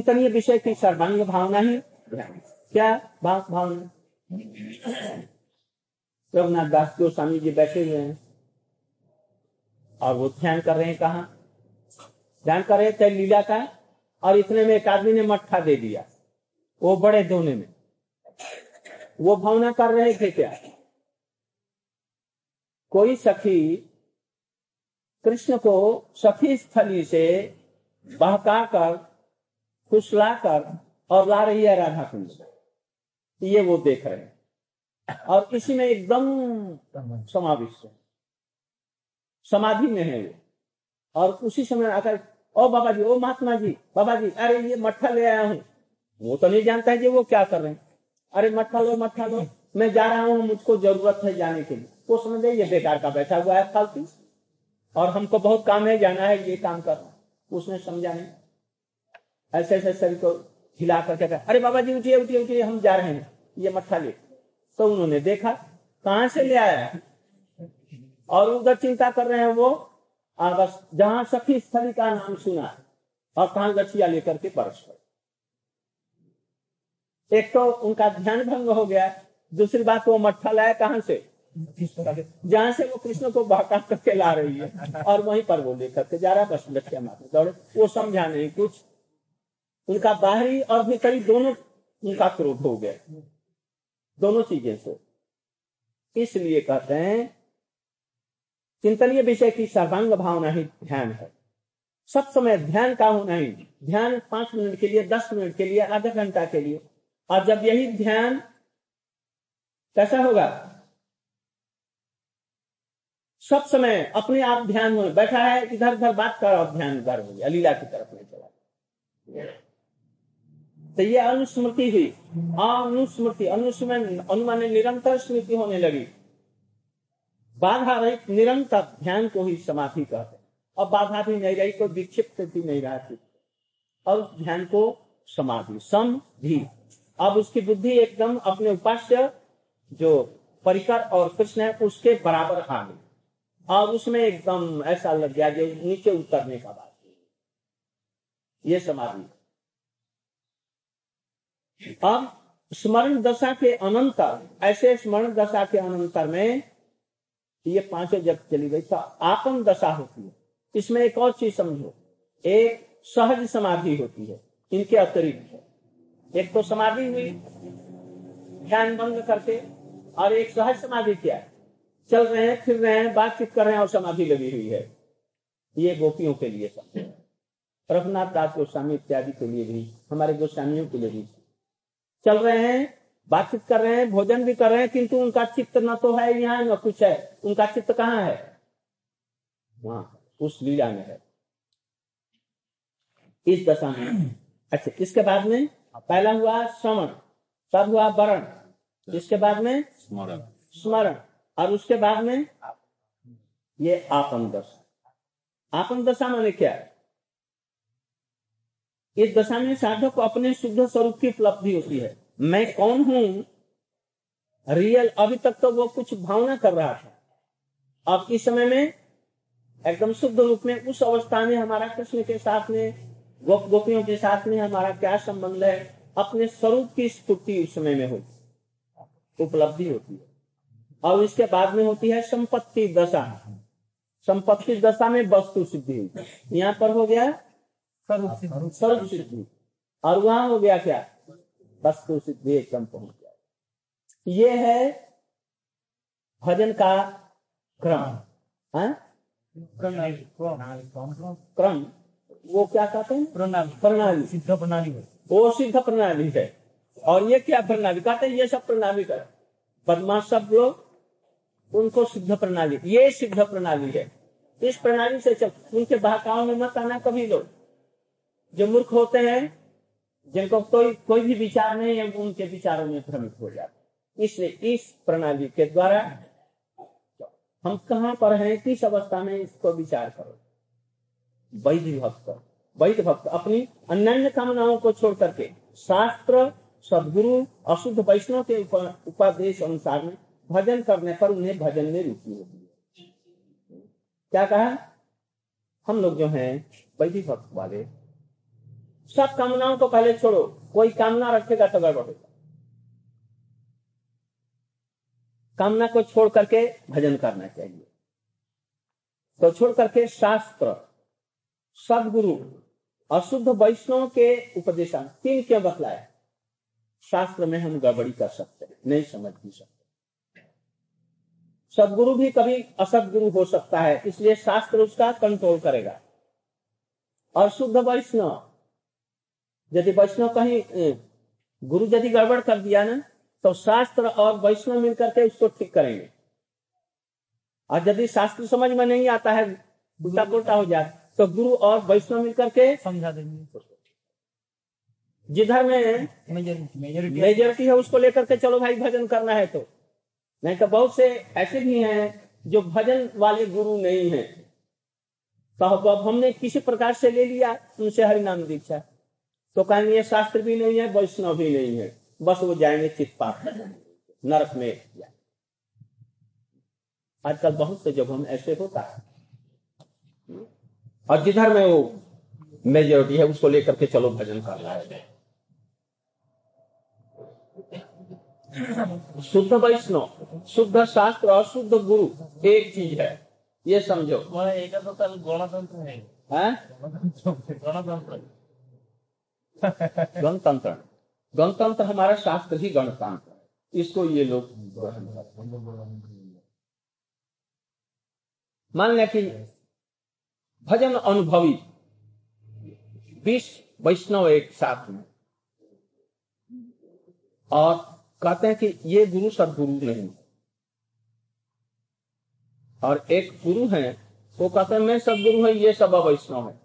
चिंतनीय विषय की सर्वांग भावना ही क्या भाव भावना? रघुनाथ दास गोस्वामी जी बैठे हुए हैं। और वो ध्यान कर रहे हैं कहा? ध्यान कर रहे थे लीला का, और इतने में एक आदमी ने मट्ठा दे दिया। वो बड़े दोने में। वो भावना कर रहे थे क्या? कोई सखी कृष्ण को सखी स्थली से बहका कर फुसला कर और ला रही है राधा कुंड ये वो देख रहे हैं। और इसी में एकदम समाविष्ट है। समाधि में है वो। और उसी समय आकर, ओ बाबा जी ओ महात्मा जी बाबा जी अरे ये मट्ठा ले आया हूँ। वो तो नहीं जानता है कि वो क्या कर रहे हैं। अरे मट्ठा लो मट्ठा लो, मैं जा रहा हूँ, मुझको ज़रूरत है जाने के लिए। वो समझे ये बेकार का बैठा हुआ है फालतू। और हमको बहुत काम है, जाना है, ये काम करना उसने समझा नहीं। ऐसे ऐसे शरीर को हिला करके कहा, अरे बाबा जी, उठिए उठिए उठिए, हम जा रहे हैं। ये मट्ठा ले तो उन्होंने देखा, कहा से ले आया और उधर चिंता कर रहे हैं वो आ बस जहाँ सखी स्थली का नाम सुना और कहा गठिया लेकर के परस एक तो उनका ध्यान भंग हो गया। दूसरी बात, वो मट्ठा लाया कहाँ से? जहाँ से वो कृष्ण को बहका करके ला रही है। और वहीं पर वो लेकर के जा रहा है, बस लठिया मारने दौड़े। वो समझा नहीं कुछ। उनका बाहरी और भीतरी दोनों उनका क्रोध हो गया। दोनों चीज़ें से इसलिए कहते हैं, चिंतनीय विषय की सर्वांग भावना ही ध्यान है। सब समय ध्यान का होना ही। ध्यान पाँच मिनट के लिए, दस मिनट के लिए, आधा घंटा के लिए। और जब यही ध्यान कैसा होगा? सब समय अपने आप ध्यान में बैठा है इधर उधर बात कर और ध्यान उधर हो गया, लीला की तरफ़ नहीं चला तो ये अनुस्मृति हुई। अनुस्मृति, अनुस्मरण, अनुमान निरंतर स्मृति होने लगी। बाधा रहित निरंतर ध्यान को ही समाधि कहते और बाधा भी नहीं रही, कोई विक्षिप्त भी नहीं रहती और ध्यान को समाधि, समधि। अब उसकी बुद्धि एकदम अपने उपास्य, जो परिकर और कृष्ण है, उसके बराबर आ गई। और उसमें एकदम ऐसा लग गया जो नीचे उतरने का बात ये समाधि। अब स्मरण दशा के अनंतर, ऐसे स्मरण दशा के अनंतर में ये पाँचों जब चली गई। तो आपन दशा होती है। इसमें एक और चीज़ समझो। एक सहज समाधि होती है। इनके अतिरिक्त एक तो समाधि हुई, ध्यान भंग करके, और एक सहज समाधि क्या। है चल रहे हैं, फिर रहे हैं, बातचीत कर रहे हैं और समाधि लगी हुई है। ये गोपियों के लिए रघुनाथ दास गोस्वामी इत्यादि के लिए भी, हमारे गोस्वामियों के लिए भी। चल रहे हैं बातचीत कर रहे हैं भोजन भी कर रहे हैं किंतु उनका चित्त न तो है यहाँ न कुछ है। उनका चित्त कहाँ है? वहाँ उस लीला में है। इस दशा में। अच्छा इसके बाद में पहला हुआ श्रवण तब हुआ वरण। इसके बाद में स्मरण। स्मरण। और उसके बाद में ये आपन दशा। आपन दशा माने क्या? है इस दशा में साधक को अपने शुद्ध स्वरूप की उपलब्धि होती है। मैं कौन हूँ? रियल, अभी तक तो वो कुछ भावना कर रहा था अब इस समय में एकदम शुद्ध रूप में उस अवस्था में हमारा कृष्ण के साथ में, गोप गोपियों के साथ में हमारा क्या संबंध है, अपने स्वरूप की स्फूर्ति उस समय में होती उपलब्धि होती है। और इसके बाद में होती है संपत्ति दशा। संपत्ति दशा में वस्तु सिद्धि। यहाँ पर हो गया सिद्धि और वहाँ हो गया क्या? वस्तु सिद्धि एकदम पहुँच गया। ये है भजन का क्रम। हाँ? क्रम। वो क्या कहते हैं? प्रणाली। प्रणाली। सिद्ध प्रणाली वो सिद्ध प्रणाली है। और ये क्या प्रणाली? कहते हैं ये सब प्रणाली का। बदमाश सब लोग उनको सिद्ध प्रणाली। ये सिद्ध प्रणाली है। इस प्रणाली से चल। उनके बहकाव में मत आना कभी लोग। जो मूर्ख होते हैं, जिनको कोई कोई भी विचार नहीं है, उनके विचारों में भ्रमित हो जाते इसलिए इस प्रणाली के द्वारा हम कहाँ पर हैं, किस अवस्था में, इसको विचार करो। वैध भक्त वैध भक्त, अपनी अन्य कामनाओं को छोड़ करके शास्त्र, सदगुरु, अशुद्ध वैष्णव के उप- उपदेश अनुसार में भजन करने पर उन्हें भजन में रुचि होती है। क्या कहा? हम लोग जो हैं वैधि भक्त वाले सब कामनाओं को पहले छोड़ो, कोई कामना रखेगा तो गड़बड़ होगा। कामना को छोड़ करके भजन करना चाहिए। तो छोड़ करके शास्त्र, सदगुरु अशुद्ध वैष्णव के उपदेश तीन क्यों बतलाया? शास्त्र में हम गड़बड़ी कर सकते हैं, नहीं समझ भी सकते। सदगुरु भी कभी असदगुरु हो सकता है, इसलिए शास्त्र उसका कंट्रोल करेगा। और शुद्ध वैष्णव यदि वैष्णव कहीं गुरु यदि गड़बड़ कर दिया ना तो शास्त्र और वैष्णव मिलकर के उसको ठीक करेंगे। और यदि शास्त्र समझ में नहीं आता है उल्टा पुलटा हो जाए तो गुरु और वैष्णव मिलकर के समझा देंगे। जिधर में मेजोरिटी मेजोरिटी है। उसको लेकर के चलो भाई भजन करना है तो। नहीं तो बहुत से ऐसे भी हैं जो भजन वाले गुरु नहीं है। तो हमने किसी प्रकार से ले लिया उनसे हरिनाम दीक्षा। तो कहेंगे शास्त्र भी नहीं है वैष्णव भी नहीं है। बस वो जाएँगे चित्पाप नरक में आजकल बहुत से जब में ऐसे होता है। और जिधर में वो मेजोरिटी है उसको लेकर के चलो भजन कर रहा है। शुद्ध वैष्णव शुद्ध शास्त्र और शुद्ध गुरु एक चीज़ है। ये समझो। एक तो कल गणतंत्र है। हाँ? गणतंत्र। गणतंत्र। गणतंत्र हमारा शास्त्र ही गणतंत्र इसको ये लोग मान लिया कि भजन अनुभवी बीस वैष्णव एक साथ में। और कहते हैं कि ये गुरु सदगुरु नहीं और एक गुरु है, वो कहते हैं, मैं सदगुरु है, ये सब अवैष्णव है।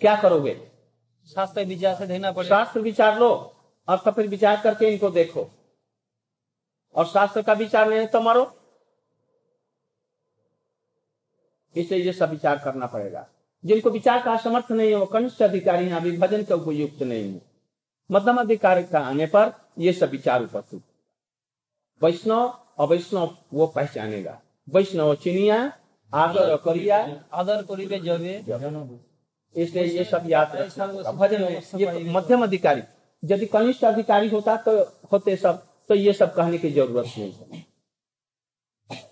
क्या करोगे? शास्त्र विचार से देखना पड़ेगा। शास्त्र विचार लो और तो फिर विचार करके इनको देखो। और शास्त्र का विचार नहीं है तो मारो। इसलिए ये सब विचार करना पड़ेगा। जिनको विचार का समर्थ नहीं है वो कनिष्ठ अधिकारी अभी भजन के उपयुक्त नहीं है। मध्यम अधिकार का आने पर ये सब विचार उपस्थित। वैष्णव अवैष्णव वो पहचानेगा। वैष्णव चिनिया आदर करिया। आदर करिबे जबे इसलिए ये सब याद रखना। भजन में ये मध्यम अधिकारी यदि कनिष्ठ अधिकारी होता तो होते सब तो ये सब कहने की ज़रूरत नहीं है।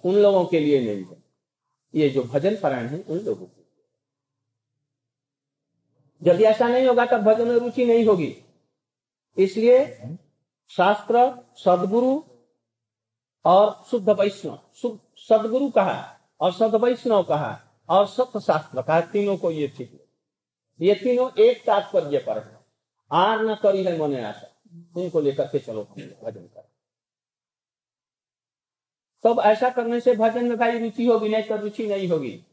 उन लोगों के लिए नहीं है। ये जो भजन परायण है उन लोगों के यदि ऐसा नहीं होगा तब भजन में रुचि नहीं होगी। इसलिए शास्त्र सदगुरु और शुद्ध वैष्णव सदगुरु कहा और सद वैष्णव कहा और सत्य शास्त्र कहा तीनों को ये ठीक है। ये तीनों एक तात्पर्य पर है। आर न करी है मने आशा। इनको लेकर के चलो भजन कर। तब ऐसा करने से भजन में भाई रुचि होगी, नहीं तो रुचि नहीं होगी।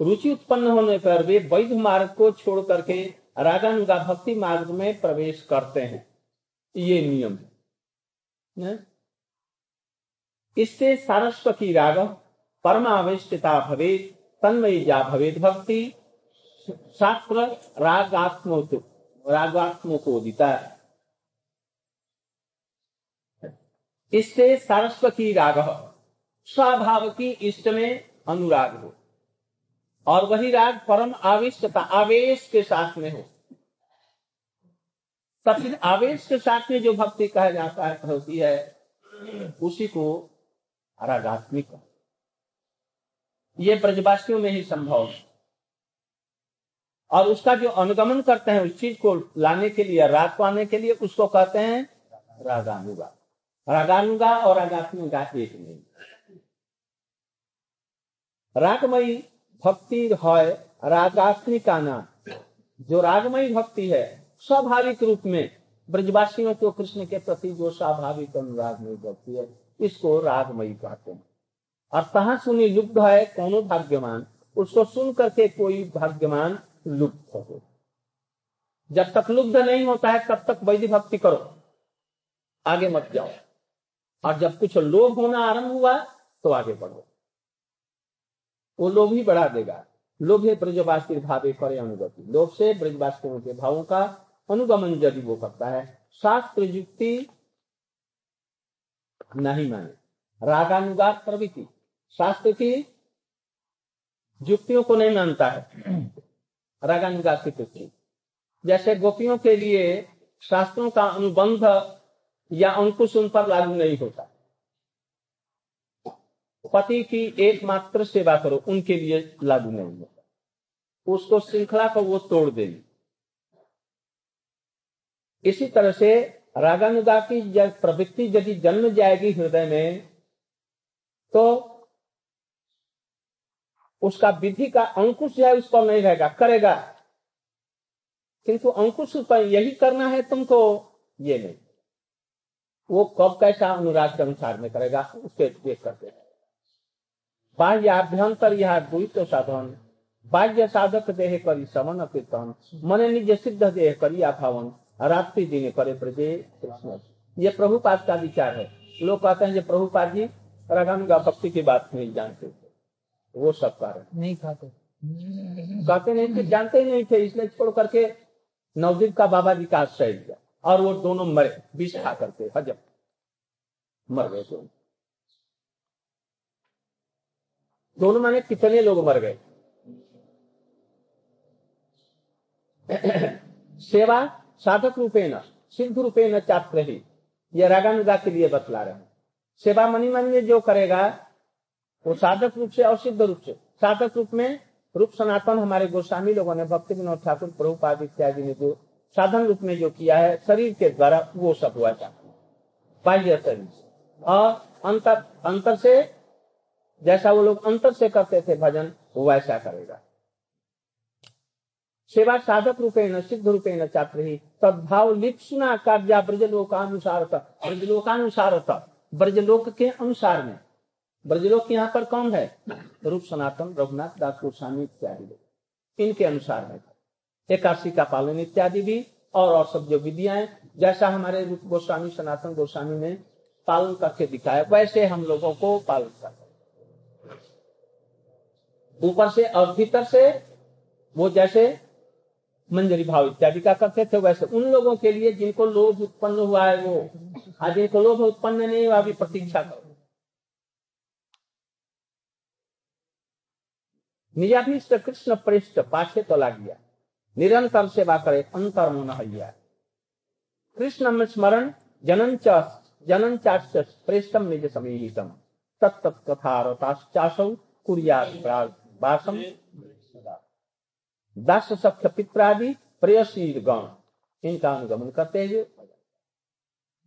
रुचि उत्पन्न होने पर वे वैध मार्ग को छोड़ करके रागानुगा भक्ति मार्ग में प्रवेश करते हैं। ये नियम है? इससे सारस्वती राग परमावेष्टता भवे तन्मयी जा भवेद भक्ति। शास्त्र को दिता है। इससे सारस्वती राग स्वभाव की इष्ट में अनुराग हो। और वही राग परम आवेश आविष्टता आवेश के साथ में हो। तब फिर आवेश के साथ में जो भक्ति कहा जाता है, होती है, उसी को रागात्मिक। ये ब्रजवासियों में ही संभव है। और उसका जो अनुगमन करते हैं उस चीज़ को लाने के लिए राग को आने के लिए, उसको कहते हैं रागानुगा। रागानुगा और रागात्मिका एक नहीं। रागमयी भक्ति है रागात्मिका नाम जो रागमयी भक्ति है, स्वाभाविक रूप में ब्रजवासियों को कृष्ण के प्रति जो स्वाभाविक अनुराग में भक्ति है, इसको रागमयी कहते हैं। और कहा सुनी लुब्ध है, कौनो भाग्यवान? उसको सुन करके कोई भाग्यवान लुप्त हो जब तक लुब्ध नहीं होता है, तब तक वैधि भक्ति करो। आगे मत जाओ। और जब कुछ लोभ होना आरंभ हुआ तो आगे बढ़ो। वो लोभ ही बढ़ा देगा। लोभ है ब्रजवासी भावे करे अनुगति। लोभ से ब्रजवासियों के भावों का अनुगमन यदि वो करता है। शास्त्र युक्ति नहीं माने। रागानुगा प्रवृत्ति। शास्त्र की युक्तियों को नहीं मानता है। रागानुगा की जैसे गोपियों के लिए शास्त्रों का अनुबंध या अंकुश उन पर लागू नहीं होता। पति की एकमात्र सेवा करो, उनके लिए लागू नहीं होता। उसको श्रृंखला को वो तोड़ देंगे। इसी तरह से रागानुगा की प्रवृत्ति यदि जन्म जाएगी हृदय में तो उसका विधि का अंकुश है उस पर नहीं रहेगा, करेगा। किंतु अंकुश पर यही करना है तुमको, ये नहीं। वो कब कैसा अनुराग के अनुसार में करेगा, उसके देख करके बाह्याभ्यंतर यह द्वित साधन, बाह्य साधक देह करी समन कीर्तन मन निज सिद्ध देह करी अभावन, रात्रि दिन करे प्रजे कृष्ण। ये प्रभुपाद का विचार है। लोग कहते हैं प्रभुपाद जी, रागानुगा भक्ति की बात नहीं जानते। वो सब कारण। नहीं खाते। कहते नहीं थे जानते ही नहीं थे इसलिए छोड़ करके नवदीप का बाबा जी का आश्रय लिया। और वो दोनों मरे विष खा करके हजम। मर गए दोनों। दोनों माने कितने लोग मर गए? सेवा साधक रूपे न सिद्ध रूपे न चात्र ही यह रागानुगा के लिए बतला रहे हैं। सेवा मनी मन में जो करेगा वो साधक रूप से और सिद्ध रूप से। साधक रूप में रूप सनातन हमारे गोस्वामी लोगों ने भक्ति विनोद ठाकुर, प्रभुपाद इत्यादि ने जो साधन रूप में जो किया है, शरीर के द्वारा वो सब हुआ था। बाह्य शरीर से। और अंतर अंतर से, जैसा वो लोग अंतर से करते थे भजन, वो वैसा करेगा। सेवा साधक रूपे न सिद्ध रूपे न छात्र ही। तद्भाव लिप्सुना कार्या ब्रजलोकानुसार ब्रजलोकानुसार ब्रजलोक के अनुसार में। ब्रजलोक के यहाँ पर कौन है? रूप सनातन, रघुनाथ दास गोस्वामी इत्यादि इनके अनुसार है। एकादशी का पालन इत्यादि भी, और और सब जो विधियाँ जैसा हमारे रूप गोस्वामी, सनातन गोस्वामी ने पालन करके दिखाया, वैसे हम लोगों को पालन कर ऊपर से और भीतर से, वो जैसे मंजरी भाव इत्यादि का करते थे, वैसे उन लोगों के लिए जिनको लोभ उत्पन्न हुआ है वो आज जिनको लोभ उत्पन्न नहीं हुआ, अभी प्रतीक्षा करो। निजाभीष्ट कृष्ण पृष्ठ पाछे तो लाग गया निरंतर सेवा करे, अंतर मन कृष्ण स्मरण जनन जनन पृष्ठम निज समीहितम। तत्त कथा रताश्चासौ कुरियासम दास सख्य पित्रादि प्रेयशील गण, इनका अनुगमन करते हुए।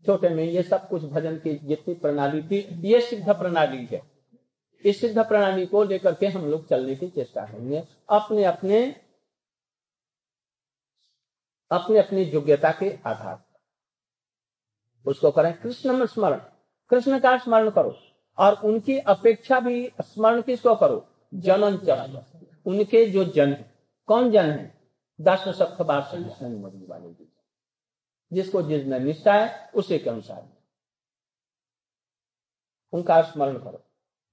छोटे में ये सब कुछ भजन की जितनी प्रणाली थी, ये सिद्ध प्रणाली है। इस सिद्ध प्रणाली को लेकर के हम लोग चलने की चेष्टा करेंगे। अपने अपने अपने अपनी योग्यता के आधार पर। उसको करें कृष्ण स्मरण। कृष्ण का स्मरण करो और उनकी अपेक्षा भी स्मरण किसको करो? जनन चरण उनके जो जन है, कौन जन है? दस सख्त वाले जिसको जिसमें निष्ठा है, उसी के अनुसार। उनका स्मरण करो।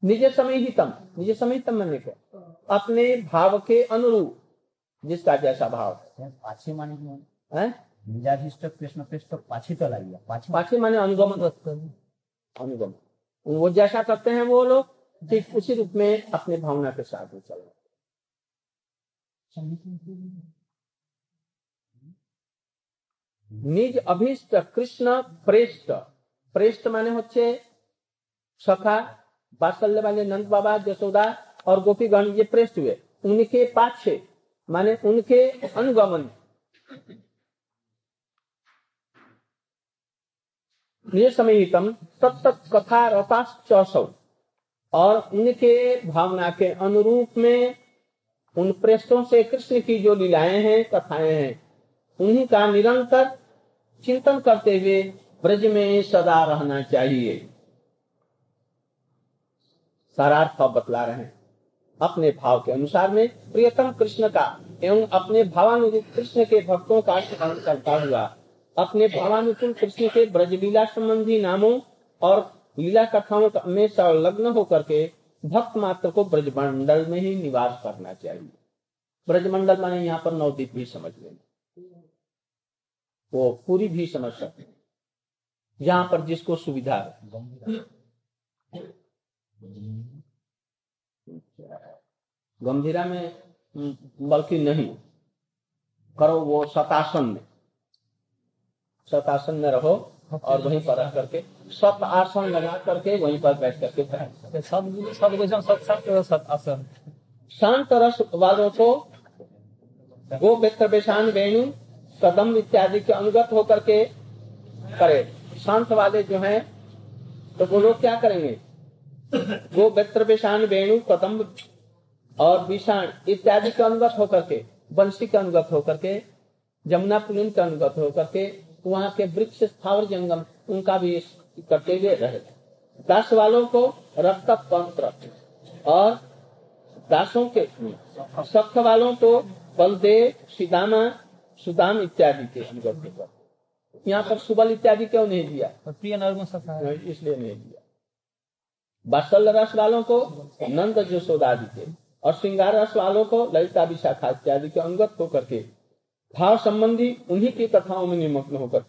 निज समय ही तम निज समय तम मैंने क्या अपने भाव के अनुरूप जिसका जैसा भाव पाछे माने है निजाधिष्ट कृष्ण पृष्ठ पाछे तो लाइए पाछे पाछे माने अनुगम अनुगम वो जैसा करते हैं वो लोग ठीक उसी रूप में अपने भावना के साथ में चल নিজ অভীষ্ট কৃষ্ণ প্রেষ্ট প্রেষ্ট মানে হচ্ছে सखा बात्सल्य वाले नंद बाबा, जसोदा और गोपीगण ये प्रेष्ट हुए। उनके पाछे, माने उनके अनुगमन। निसमयितम तत्त कथा रताश्चौ और उनके भावना के अनुरूप में उन प्रेष्ठों से कृष्ण की जो लीलाएँ हैं, कथाएँ हैं, उन्हीं का निरंतर चिंतन करते हुए ब्रज में सदा रहना चाहिए। सारार्थ बतला रहे हैं। अपने भाव के अनुसार में प्रियतम कृष्ण का एवं अपने भावानुरूप कृष्ण के भक्तों का स्मरण करता हुआ, अपने भावानुकूल कृष्ण के ब्रज लीला संबंधी नामों और लीला कथाओं में संलग्न होकर के भक्त मात्र को ब्रजमंडल में ही निवास करना चाहिए। ब्रजमंडल माने यहाँ पर नवदीप भी समझ लेना वो पूरी भी समझ सकते जहाँ पर जिसको सुविधा गंभीरा में बल्कि नहीं। करो वो सतासन में। सतासन में रहो और वहीं पर रह करके सत आसन लगा करके वहीं पर बैठ करके आसन शांत रस वालों को वो मित्र बेशान वेणु कदम इत्यादि के अनुगत होकर के करे। शांत वाले जो हैं तो वो लोग क्या करेंगे? गो मित्र बेशान वेणु कदम और विषाण इत्यादि के अनुगत होकर के बंशी के अनुगत होकर के जमुना पुलिन के अनुगत होकर के वहाँ के वृक्ष स्थावर जंगम उनका भी करते हुए रहे। दास वालों को रक्त तंत्र और दासों के सख्त वालों को बलदेव सिदामा सुदाम इत्यादि के अनुगत होकर। यहाँ पर सुबल इत्यादि क्यों नहीं दिया। प्रिय नर्म इसलिए नहीं दिया। बासल रस वालों को नंद यशोदादि के और श्रृंगार रस वालों को ललिता विशाखा इत्यादि के अंगत होकर के भाव संबंधी उन्हीं की कथाओं में निमग्न होकर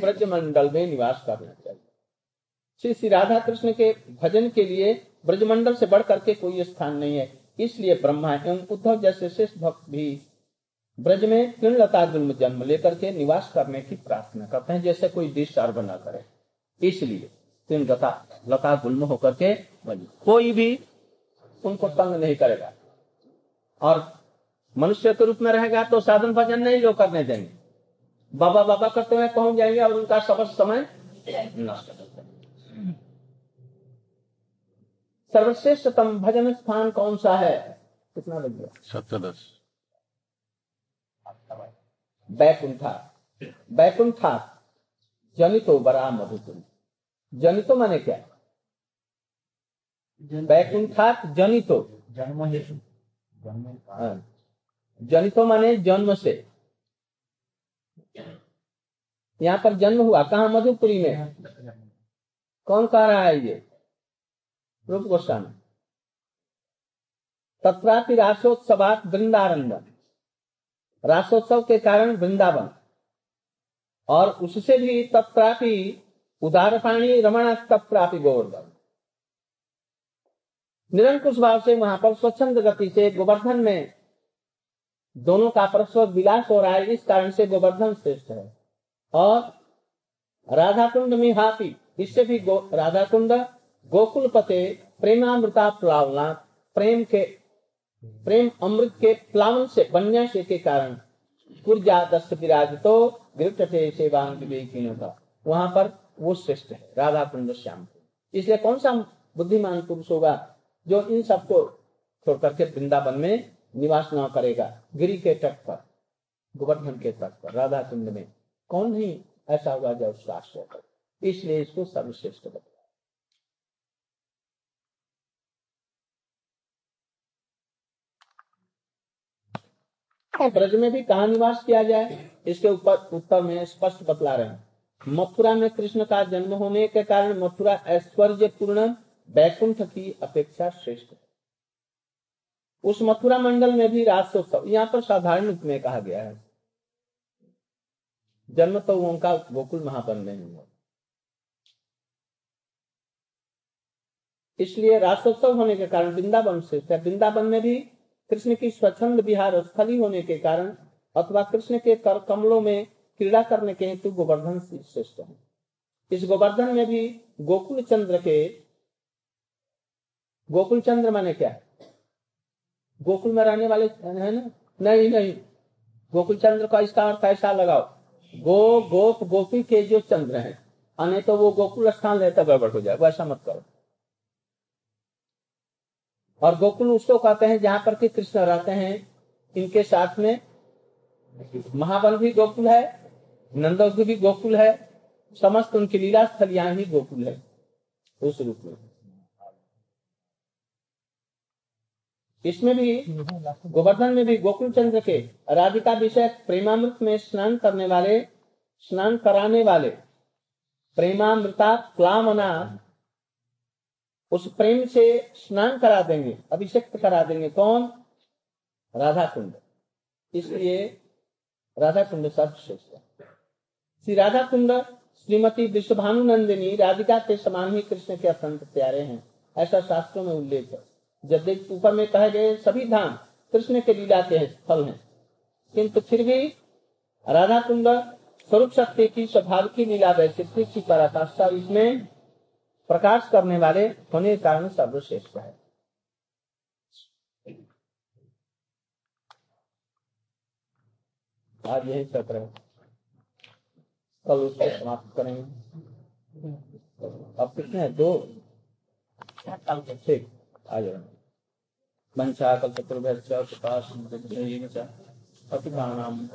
ब्रज मंडल में निवास करना चाहिए। श्री श्री राधा कृष्ण के भजन के लिए ब्रजमंडल से बढ़ करके कोई स्थान नहीं है। इसलिए ब्रह्मा एवं उद्धव जैसे श्रेष्ठ भक्त भी ब्रज में तृणलता गुल्म जन्म लेकर के निवास करने की प्रार्थना करते हैं, जैसे कोई देश सर्व न करे। इसलिए तृणलता लता लता गुल्म होकर के बनी। कोई भी उनको तंग नहीं करेगा। और मनुष्य के रूप में रहेगा तो साधन भजन नहीं लोग करने देंगे। बाबा बाबा करते हुए पहुँच जाएँगे और उनका सब समय नष्ट सर्वश्रेष्ठतम भजन स्थान कौन सा है? कितना लग गया? सप्तदश। बैकुंठा। बैकुंठा। जनितो बरा मधुकुंज जनितो माने क्या? बैकुंठात जनितो। जन्म हेतु। जन्म हाँ। जनितो माने जन्म से। यहाँ पर जन्म हुआ। कहा? मधुपुरी में। कौन कह रहा है ये? रूप गोस्वामी। तत्रापि रासोत्सवात वृंदारंभ रासोत्सव के कारण वृंदावन। और उससे भी तत्रापि उदारपाणी रमण तत्रापि गोवर्धन निरंकुश भाव से वहाँ पर स्वच्छंद गति से गोवर्धन में दोनों का परस्पर विलास हो रहा है इस कारण से गोवर्धन श्रेष्ठ है। और राधा कुंड में हापी इससे भी गो, राधा कुंड गोकुल पते प्रेमामृता प्लावना प्रेम के प्रेम अमृत के प्लावन से बन्या से के कारण कुर्जा दस्त विराज तो सेवांग का। वहाँ पर वो श्रेष्ठ है, राधा कुंड श्याम। इसलिए कौन सा बुद्धिमान पुरुष होगा जो इन सबको छोड़ करके वृंदावन में निवास न करेगा? गिरी के तट पर, गोवर्धन के तट पर, राधा कुंड में। कौन ही ऐसा होगा जो उसका आश्रय करे? इसलिए इसको सर्वश्रेष्ठ बताया। ब्रज में भी कहा निवास किया जाए? इसके ऊपर, उत्तर में स्पष्ट बतला रहे हैं। मथुरा में कृष्ण का जन्म होने के कारण मथुरा ऐश्वर्य पूर्ण बैकुंठ की अपेक्षा श्रेष्ठ है। उस मथुरा मंडल में भी रासोत्सव यहाँ पर साधारण रूप में कहा गया है। जन्म तो उनका गोकुल महापन में हुआ। इसलिए रासोत्सव होने के कारण वृंदावन से वृंदावन में भी कृष्ण की स्वच्छंद विहार स्थली होने के कारण अथवा कृष्ण के कर कमलों में क्रीड़ा करने के हेतु गोवर्धन श्रेष्ठ है। इस गोवर्धन में भी गोकुल चंद्र के गोकुल चंद्र माने क्या? गोकुल में रहने वाले है ना? नहीं नहीं। गोकुल चंद्र का इसका अर्थ ऐसा लगाओ। गो, गोप, गोपी के जो चंद्र है, अने तो वो गोकुल स्थान रहता गड़बड़ हो जाए, वैसा मत करो। और गोकुल उसको कहते हैं जहाँ पर कि कृष्ण रहते हैं, इनके साथ में महाबल भी गोकुल है नंदोग भी गोकुल है। समस्त उनकी लीला स्थल यहाँ ही गोकुल है। उस रूप में। इसमें भी, गोवर्धन में भी गोकुल चंद्र के राधिका विषय प्रेमामृत में स्नान करने वाले, स्नान कराने वाले प्रेमामृता प्लावना, उस प्रेम से स्नान करा देंगे, अभिषेक करा देंगे। कौन? राधा कुंड इसलिए राधा कुंड सर्वश्रेष्ठ है। श्री राधा कुंड श्रीमती विश्वभानु नंदिनी राधिका के समान ही कृष्ण के अत्यंत प्यारे हैं, ऐसा शास्त्रों में उल्लेख है। जब ऊपर में कहे गए सभी धाम कृष्ण के लीला के फल हैं, किंतु फिर भी राधा कुंड स्वरूप शक्ति की, स्वभाव की लीला वैचित्री की पराकाष्ठा इसमें प्रकाश करने वाले होने के कारण सर्वश्रेष्ठ है। आज यही सत्र है। कल उसको समाप्त करेंगे। अब कितने हैं? दो। कल ठीक आ जाओ। वंशा कल्पतरुभ्यश्च कृपा अति नाम